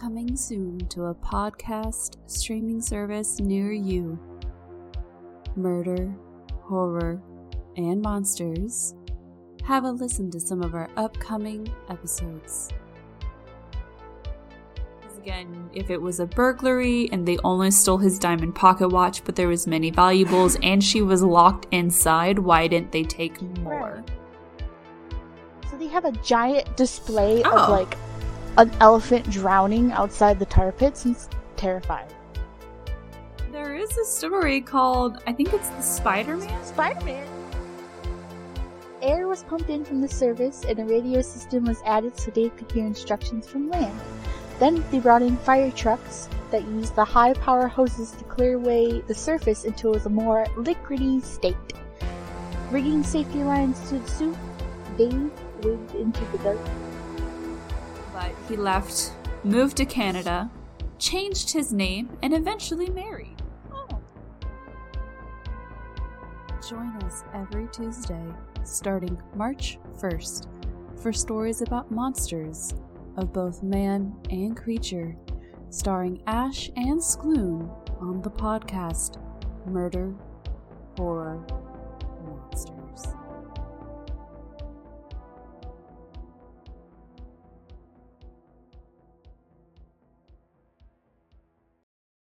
Coming soon to a podcast streaming service near you. Murder, horror, and monsters. Have a listen to some of our upcoming episodes. Again, if it was a burglary and they only stole his diamond pocket watch, but there was many valuables and she was locked inside, why didn't they take more? So they have a giant display Oh. of like an elephant drowning outside the tar pits and it's terrifying. There is a story called, I think it's the Spider Man. Spider Man! Air was pumped in from the surface and a radio system was added so Dave could hear instructions from land. Then they brought in fire trucks that used the high power hoses to clear away the surface until it was a more liquidy state. Rigging safety lines to the suit, Dave waded into the dark. But he left, moved to Canada, changed his name, and eventually married. Oh. Join us every Tuesday, starting March 1st, for stories about monsters of both man and creature, starring Ashe and Skloon on the podcast Murder, Horror,